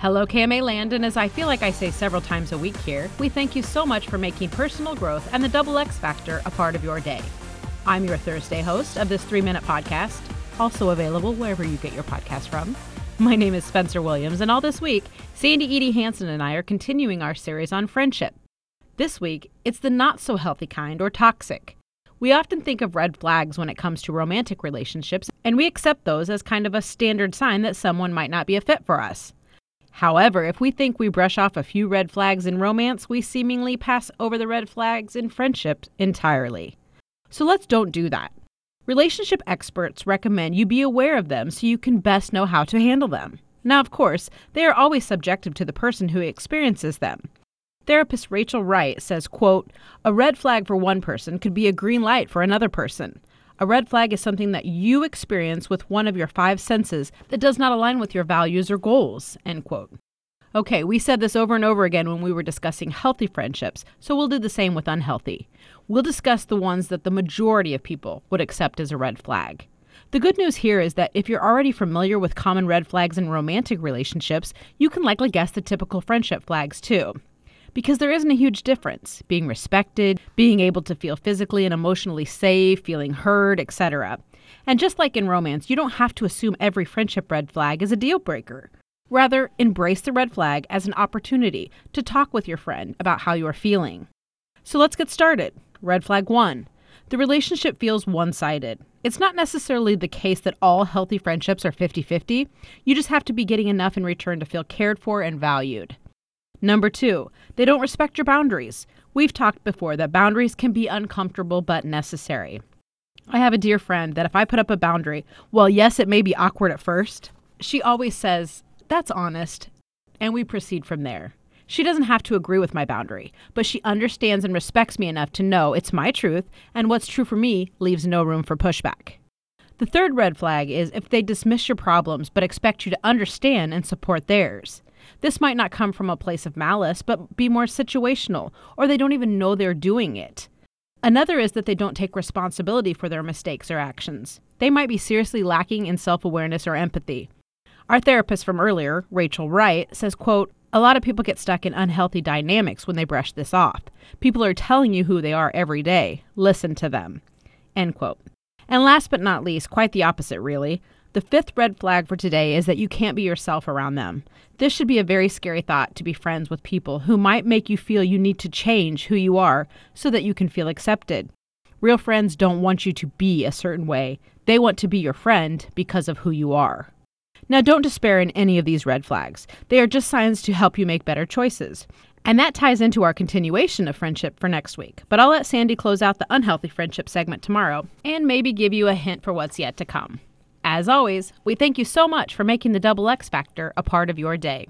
Hello, KMA Land, and as I feel like I say several times a week here, we thank you so much for making personal growth and the double X factor a part of your day. I'm your Thursday host of this three minute podcast, also available wherever you get your podcast from. My name is Spencer Williams, and all this week, Sandy Edie Hanson and I are continuing our series on friendship. This week, it's the not so healthy kind or toxic. We often think of red flags when it comes to romantic relationships, and we accept those as kind of a standard sign that someone might not be a fit for us. However, if we think we brush off a few red flags in romance, we seemingly pass over the red flags in friendship entirely. So let's don't do that. Relationship experts recommend you be aware of them so you can best know how to handle them. Now, of course, they are always subjective to the person who experiences them. Therapist Rachel Wright says, quote, "A red flag for one person could be a green light for another person. A red flag is something that you experience with one of your five senses that does not align with your values or goals. End quote. Okay, we said this over and over again when we were discussing healthy friendships, so we'll do the same with unhealthy. We'll discuss the ones that the majority of people would accept as a red flag. The good news here is that if you're already familiar with common red flags in romantic relationships, you can likely guess the typical friendship flags too because there isn't a huge difference being respected, being able to feel physically and emotionally safe, feeling heard, etc. And just like in romance, you don't have to assume every friendship red flag is a deal breaker. Rather, embrace the red flag as an opportunity to talk with your friend about how you are feeling. So let's get started. Red flag one the relationship feels one sided. It's not necessarily the case that all healthy friendships are 50 50. You just have to be getting enough in return to feel cared for and valued. Number two, they don't respect your boundaries. We've talked before that boundaries can be uncomfortable but necessary. I have a dear friend that if I put up a boundary, well, yes, it may be awkward at first, she always says, That's honest, and we proceed from there. She doesn't have to agree with my boundary, but she understands and respects me enough to know it's my truth, and what's true for me leaves no room for pushback. The third red flag is if they dismiss your problems but expect you to understand and support theirs. This might not come from a place of malice, but be more situational, or they don't even know they're doing it. Another is that they don't take responsibility for their mistakes or actions. They might be seriously lacking in self awareness or empathy. Our therapist from earlier, Rachel Wright, says, quote, a lot of people get stuck in unhealthy dynamics when they brush this off. People are telling you who they are every day. Listen to them. End quote. And last but not least, quite the opposite, really. The fifth red flag for today is that you can't be yourself around them. This should be a very scary thought to be friends with people who might make you feel you need to change who you are so that you can feel accepted. Real friends don't want you to be a certain way, they want to be your friend because of who you are. Now, don't despair in any of these red flags. They are just signs to help you make better choices. And that ties into our continuation of friendship for next week. But I'll let Sandy close out the unhealthy friendship segment tomorrow and maybe give you a hint for what's yet to come. As always, we thank you so much for making the Double X Factor a part of your day.